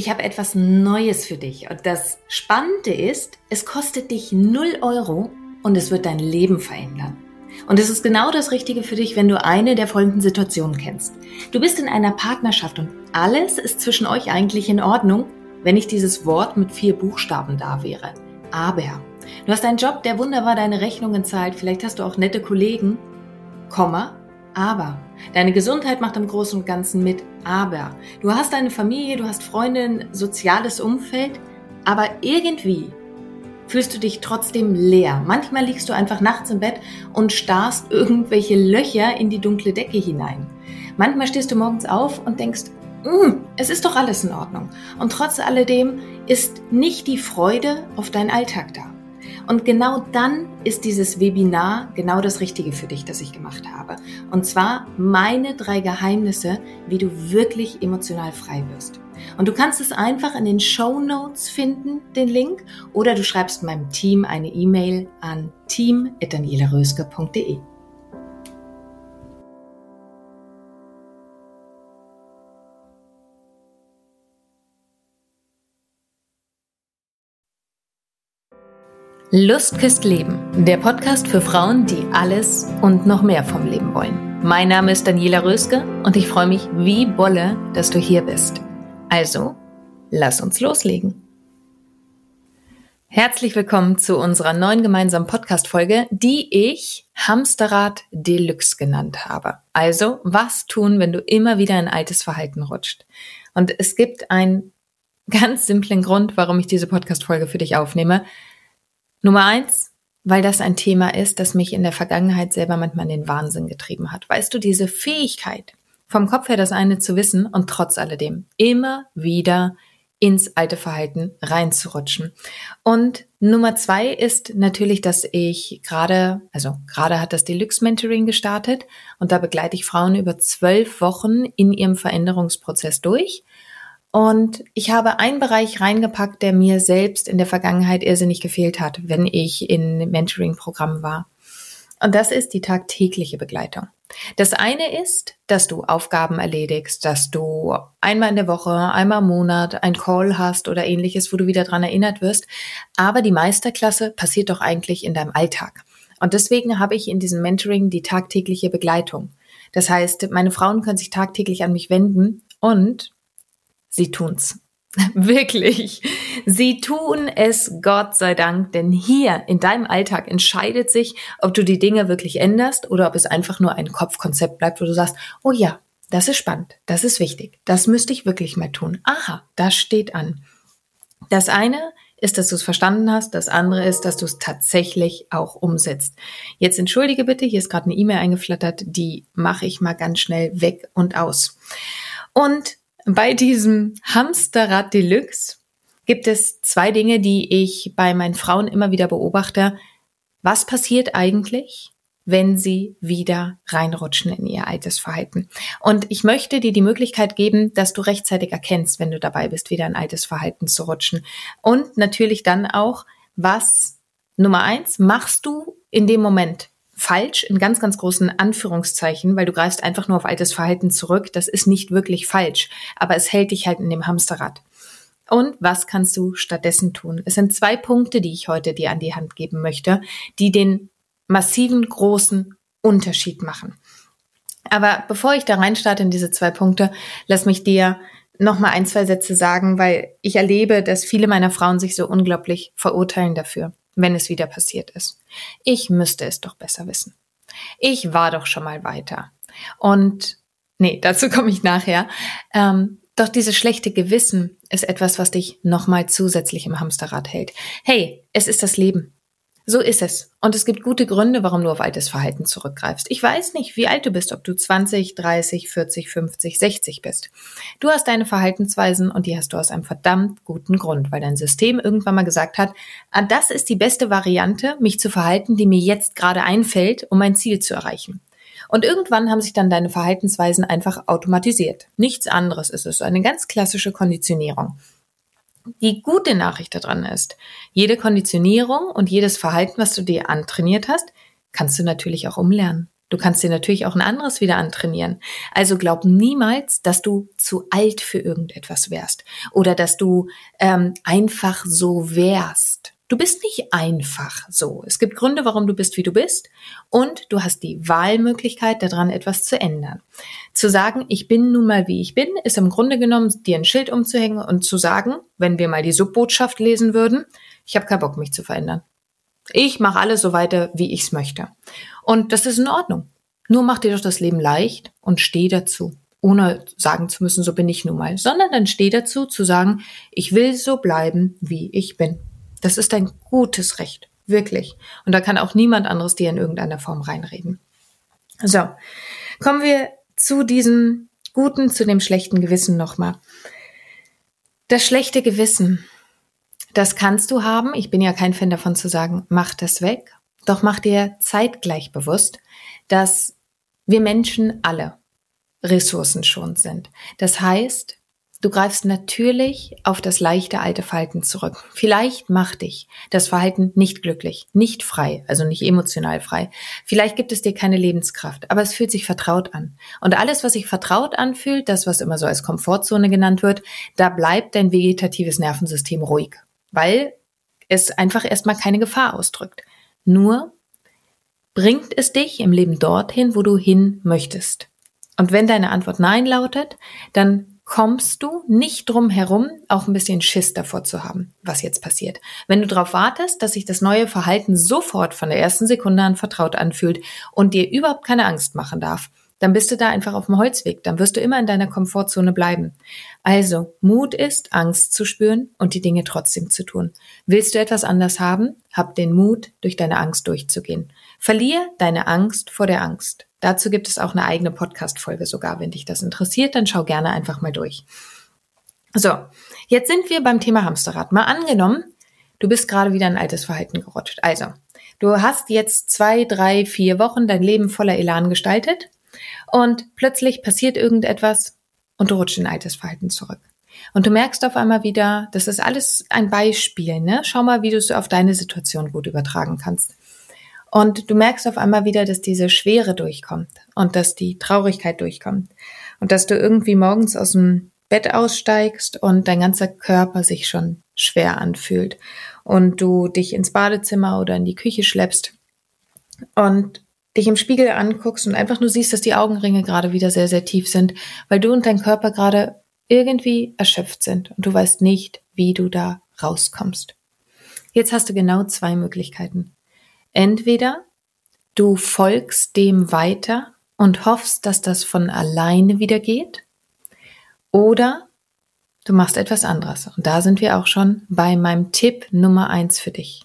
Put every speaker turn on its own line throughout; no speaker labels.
ich habe etwas Neues für dich. Und das Spannende ist, es kostet dich 0 Euro und es wird dein Leben verändern. Und es ist genau das Richtige für dich, wenn du eine der folgenden Situationen kennst. Du bist in einer Partnerschaft und alles ist zwischen euch eigentlich in Ordnung, wenn nicht dieses Wort mit vier Buchstaben da wäre. Aber. Du hast einen Job, der wunderbar deine Rechnungen zahlt. Vielleicht hast du auch nette Kollegen. Komma. Aber. Deine Gesundheit macht im Großen und Ganzen mit. Aber. Du hast eine Familie, du hast Freunde, ein soziales Umfeld. Aber irgendwie fühlst du dich trotzdem leer. Manchmal liegst du einfach nachts im Bett und starrst irgendwelche Löcher in die dunkle Decke hinein. Manchmal stehst du morgens auf und denkst, mm, es ist doch alles in Ordnung. Und trotz alledem ist nicht die Freude auf deinen Alltag da. Und genau dann ist dieses Webinar genau das Richtige für dich, das ich gemacht habe. Und zwar meine drei Geheimnisse, wie du wirklich emotional frei wirst. Und du kannst es einfach in den Show Notes finden, den Link, oder du schreibst meinem Team eine E-Mail an team.danielaröske.de. Lust küsst Leben, der Podcast für Frauen, die alles und noch mehr vom Leben wollen. Mein Name ist Daniela Röske und ich freue mich wie Bolle, dass du hier bist. Also, lass uns loslegen. Herzlich willkommen zu unserer neuen gemeinsamen Podcast-Folge, die ich Hamsterrad Deluxe genannt habe. Also, was tun, wenn du immer wieder in altes Verhalten rutscht? Und es gibt einen ganz simplen Grund, warum ich diese Podcast-Folge für dich aufnehme. Nummer eins, weil das ein Thema ist, das mich in der Vergangenheit selber manchmal in den Wahnsinn getrieben hat. Weißt du, diese Fähigkeit, vom Kopf her das eine zu wissen und trotz alledem immer wieder ins alte Verhalten reinzurutschen. Und Nummer zwei ist natürlich, dass ich gerade, also gerade hat das Deluxe Mentoring gestartet und da begleite ich Frauen über zwölf Wochen in ihrem Veränderungsprozess durch. Und ich habe einen Bereich reingepackt, der mir selbst in der Vergangenheit irrsinnig gefehlt hat, wenn ich in Mentoring-Programmen war. Und das ist die tagtägliche Begleitung. Das eine ist, dass du Aufgaben erledigst, dass du einmal in der Woche, einmal im Monat ein Call hast oder ähnliches, wo du wieder dran erinnert wirst. Aber die Meisterklasse passiert doch eigentlich in deinem Alltag. Und deswegen habe ich in diesem Mentoring die tagtägliche Begleitung. Das heißt, meine Frauen können sich tagtäglich an mich wenden und Sie tun's. Wirklich. Sie tun es, Gott sei Dank, denn hier in deinem Alltag entscheidet sich, ob du die Dinge wirklich änderst oder ob es einfach nur ein Kopfkonzept bleibt, wo du sagst, oh ja, das ist spannend, das ist wichtig, das müsste ich wirklich mal tun. Aha, das steht an. Das eine ist, dass du es verstanden hast, das andere ist, dass du es tatsächlich auch umsetzt. Jetzt entschuldige bitte, hier ist gerade eine E-Mail eingeflattert, die mache ich mal ganz schnell weg und aus. Und bei diesem Hamsterrad Deluxe gibt es zwei Dinge, die ich bei meinen Frauen immer wieder beobachte. Was passiert eigentlich, wenn sie wieder reinrutschen in ihr altes Verhalten? Und ich möchte dir die Möglichkeit geben, dass du rechtzeitig erkennst, wenn du dabei bist, wieder ein altes Verhalten zu rutschen. Und natürlich dann auch, was Nummer eins machst du in dem Moment? Falsch in ganz, ganz großen Anführungszeichen, weil du greifst einfach nur auf altes Verhalten zurück. Das ist nicht wirklich falsch, aber es hält dich halt in dem Hamsterrad. Und was kannst du stattdessen tun? Es sind zwei Punkte, die ich heute dir an die Hand geben möchte, die den massiven, großen Unterschied machen. Aber bevor ich da reinstarte in diese zwei Punkte, lass mich dir noch mal ein, zwei Sätze sagen, weil ich erlebe, dass viele meiner Frauen sich so unglaublich verurteilen dafür wenn es wieder passiert ist. Ich müsste es doch besser wissen. Ich war doch schon mal weiter. Und nee, dazu komme ich nachher. Ähm, doch dieses schlechte Gewissen ist etwas, was dich nochmal zusätzlich im Hamsterrad hält. Hey, es ist das Leben. So ist es. Und es gibt gute Gründe, warum du auf altes Verhalten zurückgreifst. Ich weiß nicht, wie alt du bist, ob du 20, 30, 40, 50, 60 bist. Du hast deine Verhaltensweisen und die hast du aus einem verdammt guten Grund, weil dein System irgendwann mal gesagt hat, ah, das ist die beste Variante, mich zu verhalten, die mir jetzt gerade einfällt, um mein Ziel zu erreichen. Und irgendwann haben sich dann deine Verhaltensweisen einfach automatisiert. Nichts anderes ist es, eine ganz klassische Konditionierung. Die gute Nachricht daran ist, jede Konditionierung und jedes Verhalten, was du dir antrainiert hast, kannst du natürlich auch umlernen. Du kannst dir natürlich auch ein anderes wieder antrainieren. Also glaub niemals, dass du zu alt für irgendetwas wärst oder dass du ähm, einfach so wärst. Du bist nicht einfach so. Es gibt Gründe, warum du bist, wie du bist. Und du hast die Wahlmöglichkeit, daran etwas zu ändern. Zu sagen, ich bin nun mal, wie ich bin, ist im Grunde genommen, dir ein Schild umzuhängen und zu sagen, wenn wir mal die Subbotschaft lesen würden, ich habe keinen Bock, mich zu verändern. Ich mache alles so weiter, wie ich es möchte. Und das ist in Ordnung. Nur mach dir doch das Leben leicht und steh dazu. Ohne sagen zu müssen, so bin ich nun mal. Sondern dann steh dazu, zu sagen, ich will so bleiben, wie ich bin. Das ist ein gutes Recht. Wirklich. Und da kann auch niemand anderes dir in irgendeiner Form reinreden. So. Kommen wir zu diesem guten, zu dem schlechten Gewissen nochmal. Das schlechte Gewissen das kannst du haben. Ich bin ja kein Fan davon zu sagen, mach das weg. Doch mach dir zeitgleich bewusst, dass wir Menschen alle ressourcenschonend sind. Das heißt, du greifst natürlich auf das leichte alte Verhalten zurück. Vielleicht macht dich das Verhalten nicht glücklich, nicht frei, also nicht emotional frei. Vielleicht gibt es dir keine Lebenskraft, aber es fühlt sich vertraut an. Und alles, was sich vertraut anfühlt, das, was immer so als Komfortzone genannt wird, da bleibt dein vegetatives Nervensystem ruhig weil es einfach erstmal keine Gefahr ausdrückt. Nur bringt es dich im Leben dorthin, wo du hin möchtest. Und wenn deine Antwort Nein lautet, dann kommst du nicht drum herum, auch ein bisschen Schiss davor zu haben, was jetzt passiert. Wenn du darauf wartest, dass sich das neue Verhalten sofort von der ersten Sekunde an vertraut anfühlt und dir überhaupt keine Angst machen darf, dann bist du da einfach auf dem Holzweg, dann wirst du immer in deiner Komfortzone bleiben. Also, Mut ist, Angst zu spüren und die Dinge trotzdem zu tun. Willst du etwas anders haben? Hab den Mut, durch deine Angst durchzugehen. Verlier deine Angst vor der Angst. Dazu gibt es auch eine eigene Podcast-Folge sogar. Wenn dich das interessiert, dann schau gerne einfach mal durch. So, jetzt sind wir beim Thema Hamsterrad. Mal angenommen, du bist gerade wieder ein altes Verhalten gerutscht. Also, du hast jetzt zwei, drei, vier Wochen dein Leben voller Elan gestaltet und plötzlich passiert irgendetwas und du rutschst in altes Verhalten zurück. Und du merkst auf einmal wieder, das ist alles ein Beispiel, ne? Schau mal, wie du es auf deine Situation gut übertragen kannst. Und du merkst auf einmal wieder, dass diese Schwere durchkommt und dass die Traurigkeit durchkommt und dass du irgendwie morgens aus dem Bett aussteigst und dein ganzer Körper sich schon schwer anfühlt und du dich ins Badezimmer oder in die Küche schleppst und dich im Spiegel anguckst und einfach nur siehst, dass die Augenringe gerade wieder sehr, sehr tief sind, weil du und dein Körper gerade irgendwie erschöpft sind und du weißt nicht, wie du da rauskommst. Jetzt hast du genau zwei Möglichkeiten. Entweder du folgst dem weiter und hoffst, dass das von alleine wieder geht, oder du machst etwas anderes. Und da sind wir auch schon bei meinem Tipp Nummer eins für dich.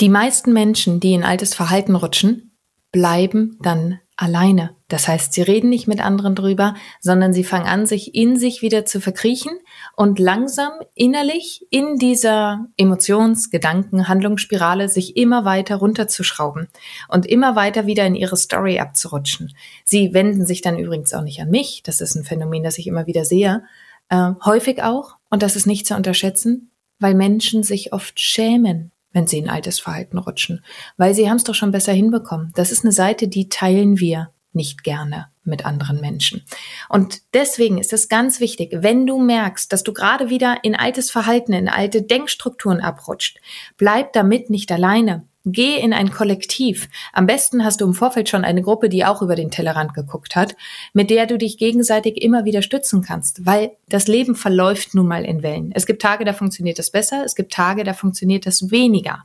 Die meisten Menschen, die in altes Verhalten rutschen, bleiben dann alleine. Das heißt, sie reden nicht mit anderen drüber, sondern sie fangen an, sich in sich wieder zu verkriechen und langsam innerlich in dieser Emotions-, Gedanken-, Handlungsspirale sich immer weiter runterzuschrauben und immer weiter wieder in ihre Story abzurutschen. Sie wenden sich dann übrigens auch nicht an mich. Das ist ein Phänomen, das ich immer wieder sehe. Äh, häufig auch, und das ist nicht zu unterschätzen, weil Menschen sich oft schämen wenn sie in altes Verhalten rutschen, weil sie haben es doch schon besser hinbekommen. Das ist eine Seite, die teilen wir nicht gerne mit anderen Menschen. Und deswegen ist es ganz wichtig, wenn du merkst, dass du gerade wieder in altes Verhalten, in alte Denkstrukturen abrutscht, bleib damit nicht alleine. Geh in ein Kollektiv. Am besten hast du im Vorfeld schon eine Gruppe, die auch über den Tellerrand geguckt hat, mit der du dich gegenseitig immer wieder stützen kannst, weil das Leben verläuft nun mal in Wellen. Es gibt Tage, da funktioniert das besser, es gibt Tage, da funktioniert das weniger.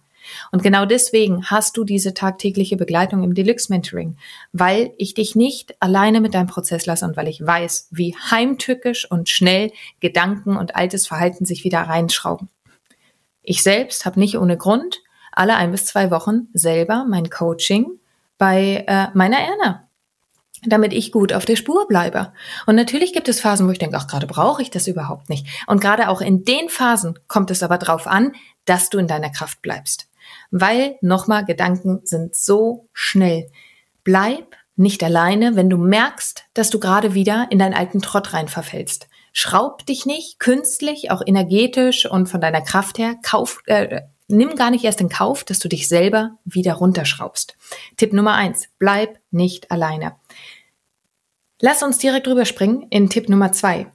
Und genau deswegen hast du diese tagtägliche Begleitung im Deluxe Mentoring, weil ich dich nicht alleine mit deinem Prozess lasse und weil ich weiß, wie heimtückisch und schnell Gedanken und altes Verhalten sich wieder reinschrauben. Ich selbst habe nicht ohne Grund alle ein bis zwei Wochen selber mein Coaching bei äh, meiner Erna, damit ich gut auf der Spur bleibe. Und natürlich gibt es Phasen, wo ich denke, ach, gerade brauche ich das überhaupt nicht. Und gerade auch in den Phasen kommt es aber drauf an, dass du in deiner Kraft bleibst. Weil, nochmal, Gedanken sind so schnell. Bleib nicht alleine, wenn du merkst, dass du gerade wieder in deinen alten Trott rein verfällst. Schraub dich nicht künstlich, auch energetisch und von deiner Kraft her, kauf, äh, nimm gar nicht erst in Kauf, dass du dich selber wieder runterschraubst. Tipp Nummer eins, bleib nicht alleine. Lass uns direkt drüber springen in Tipp Nummer zwei.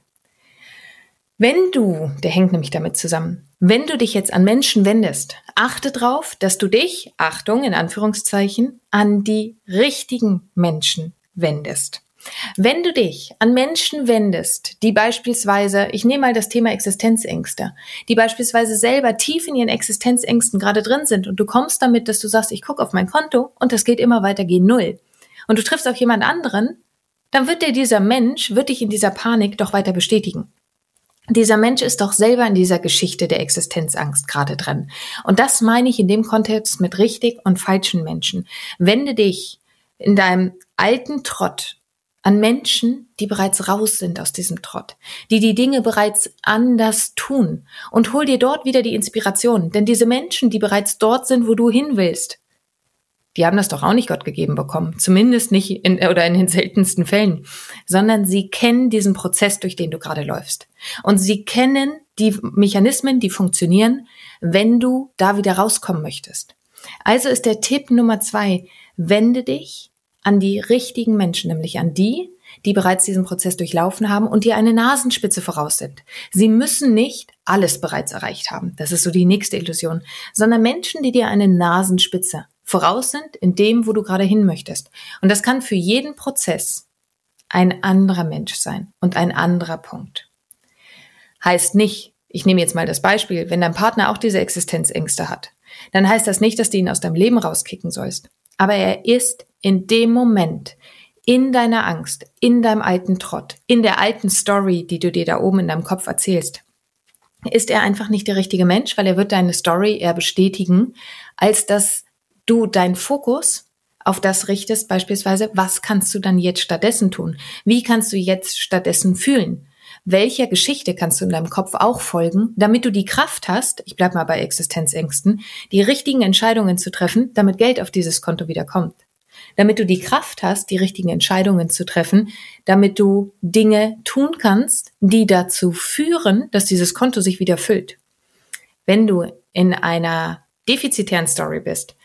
Wenn du, der hängt nämlich damit zusammen, wenn du dich jetzt an Menschen wendest, achte darauf, dass du dich, Achtung in Anführungszeichen, an die richtigen Menschen wendest. Wenn du dich an Menschen wendest, die beispielsweise, ich nehme mal das Thema Existenzängste, die beispielsweise selber tief in ihren Existenzängsten gerade drin sind und du kommst damit, dass du sagst, ich gucke auf mein Konto und das geht immer weiter gegen Null. Und du triffst auf jemand anderen, dann wird dir dieser Mensch, wird dich in dieser Panik doch weiter bestätigen. Dieser Mensch ist doch selber in dieser Geschichte der Existenzangst gerade drin. Und das meine ich in dem Kontext mit richtig und falschen Menschen. Wende dich in deinem alten Trott an Menschen, die bereits raus sind aus diesem Trott, die die Dinge bereits anders tun und hol dir dort wieder die Inspiration. Denn diese Menschen, die bereits dort sind, wo du hin willst, die haben das doch auch nicht Gott gegeben bekommen. Zumindest nicht in, oder in den seltensten Fällen. Sondern sie kennen diesen Prozess, durch den du gerade läufst. Und sie kennen die Mechanismen, die funktionieren, wenn du da wieder rauskommen möchtest. Also ist der Tipp Nummer zwei, wende dich an die richtigen Menschen, nämlich an die, die bereits diesen Prozess durchlaufen haben und die eine Nasenspitze voraus sind. Sie müssen nicht alles bereits erreicht haben. Das ist so die nächste Illusion, sondern Menschen, die dir eine Nasenspitze voraus sind in dem, wo du gerade hin möchtest. Und das kann für jeden Prozess ein anderer Mensch sein und ein anderer Punkt. Heißt nicht, ich nehme jetzt mal das Beispiel, wenn dein Partner auch diese Existenzängste hat, dann heißt das nicht, dass du ihn aus deinem Leben rauskicken sollst. Aber er ist in dem Moment in deiner Angst, in deinem alten Trott, in der alten Story, die du dir da oben in deinem Kopf erzählst, ist er einfach nicht der richtige Mensch, weil er wird deine Story eher bestätigen, als dass du deinen Fokus auf das richtest, beispielsweise, was kannst du dann jetzt stattdessen tun? Wie kannst du jetzt stattdessen fühlen? Welcher Geschichte kannst du in deinem Kopf auch folgen, damit du die Kraft hast, ich bleib mal bei Existenzängsten, die richtigen Entscheidungen zu treffen, damit Geld auf dieses Konto wieder kommt? Damit du die Kraft hast, die richtigen Entscheidungen zu treffen, damit du Dinge tun kannst, die dazu führen, dass dieses Konto sich wieder füllt. Wenn du in einer defizitären Story bist,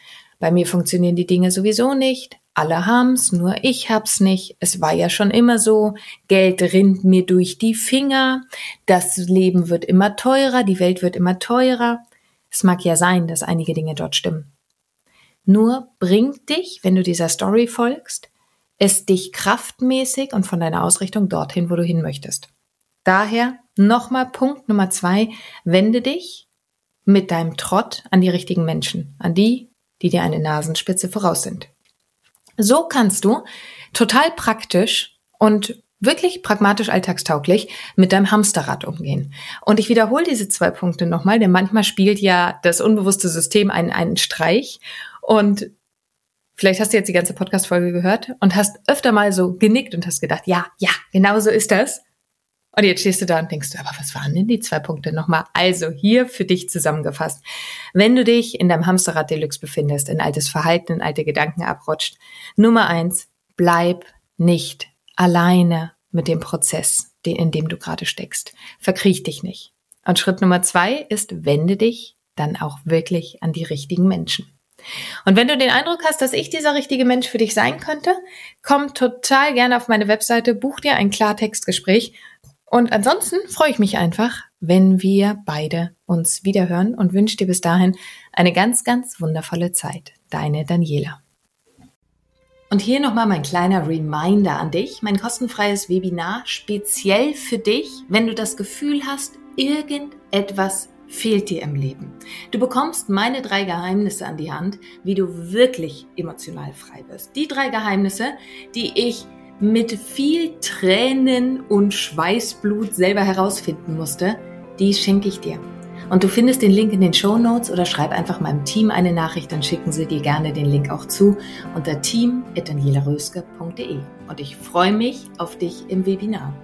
bei mir funktionieren die Dinge sowieso nicht. Alle haben's, nur ich hab's nicht. Es war ja schon immer so. Geld rinnt mir durch die Finger. Das Leben wird immer teurer. Die Welt wird immer teurer. Es mag ja sein, dass einige Dinge dort stimmen. Nur bringt dich, wenn du dieser Story folgst, es dich kraftmäßig und von deiner Ausrichtung dorthin, wo du hin möchtest. Daher nochmal Punkt Nummer zwei. Wende dich mit deinem Trott an die richtigen Menschen, an die, die dir eine Nasenspitze voraus sind. So kannst du total praktisch und wirklich pragmatisch alltagstauglich mit deinem Hamsterrad umgehen. Und ich wiederhole diese zwei Punkte nochmal, denn manchmal spielt ja das unbewusste System einen, einen Streich und Vielleicht hast du jetzt die ganze Podcast-Folge gehört und hast öfter mal so genickt und hast gedacht, ja, ja, genau so ist das. Und jetzt stehst du da und denkst du, aber was waren denn die zwei Punkte nochmal? Also hier für dich zusammengefasst. Wenn du dich in deinem Hamsterrad Deluxe befindest, in altes Verhalten, in alte Gedanken abrutscht, Nummer eins, bleib nicht alleine mit dem Prozess, in dem du gerade steckst. Verkriech dich nicht. Und Schritt Nummer zwei ist, wende dich dann auch wirklich an die richtigen Menschen. Und wenn du den Eindruck hast, dass ich dieser richtige Mensch für dich sein könnte, komm total gerne auf meine Webseite, buch dir ein Klartextgespräch und ansonsten freue ich mich einfach, wenn wir beide uns wiederhören und wünsche dir bis dahin eine ganz, ganz wundervolle Zeit. Deine Daniela. Und hier nochmal mein kleiner Reminder an dich, mein kostenfreies Webinar speziell für dich, wenn du das Gefühl hast, irgendetwas fehlt dir im Leben. Du bekommst meine drei Geheimnisse an die Hand, wie du wirklich emotional frei wirst. Die drei Geheimnisse, die ich mit viel Tränen und Schweißblut selber herausfinden musste, die schenke ich dir. Und du findest den Link in den Show Notes oder schreib einfach meinem Team eine Nachricht, dann schicken sie dir gerne den Link auch zu unter team.danielaröske.de. Und ich freue mich auf dich im Webinar.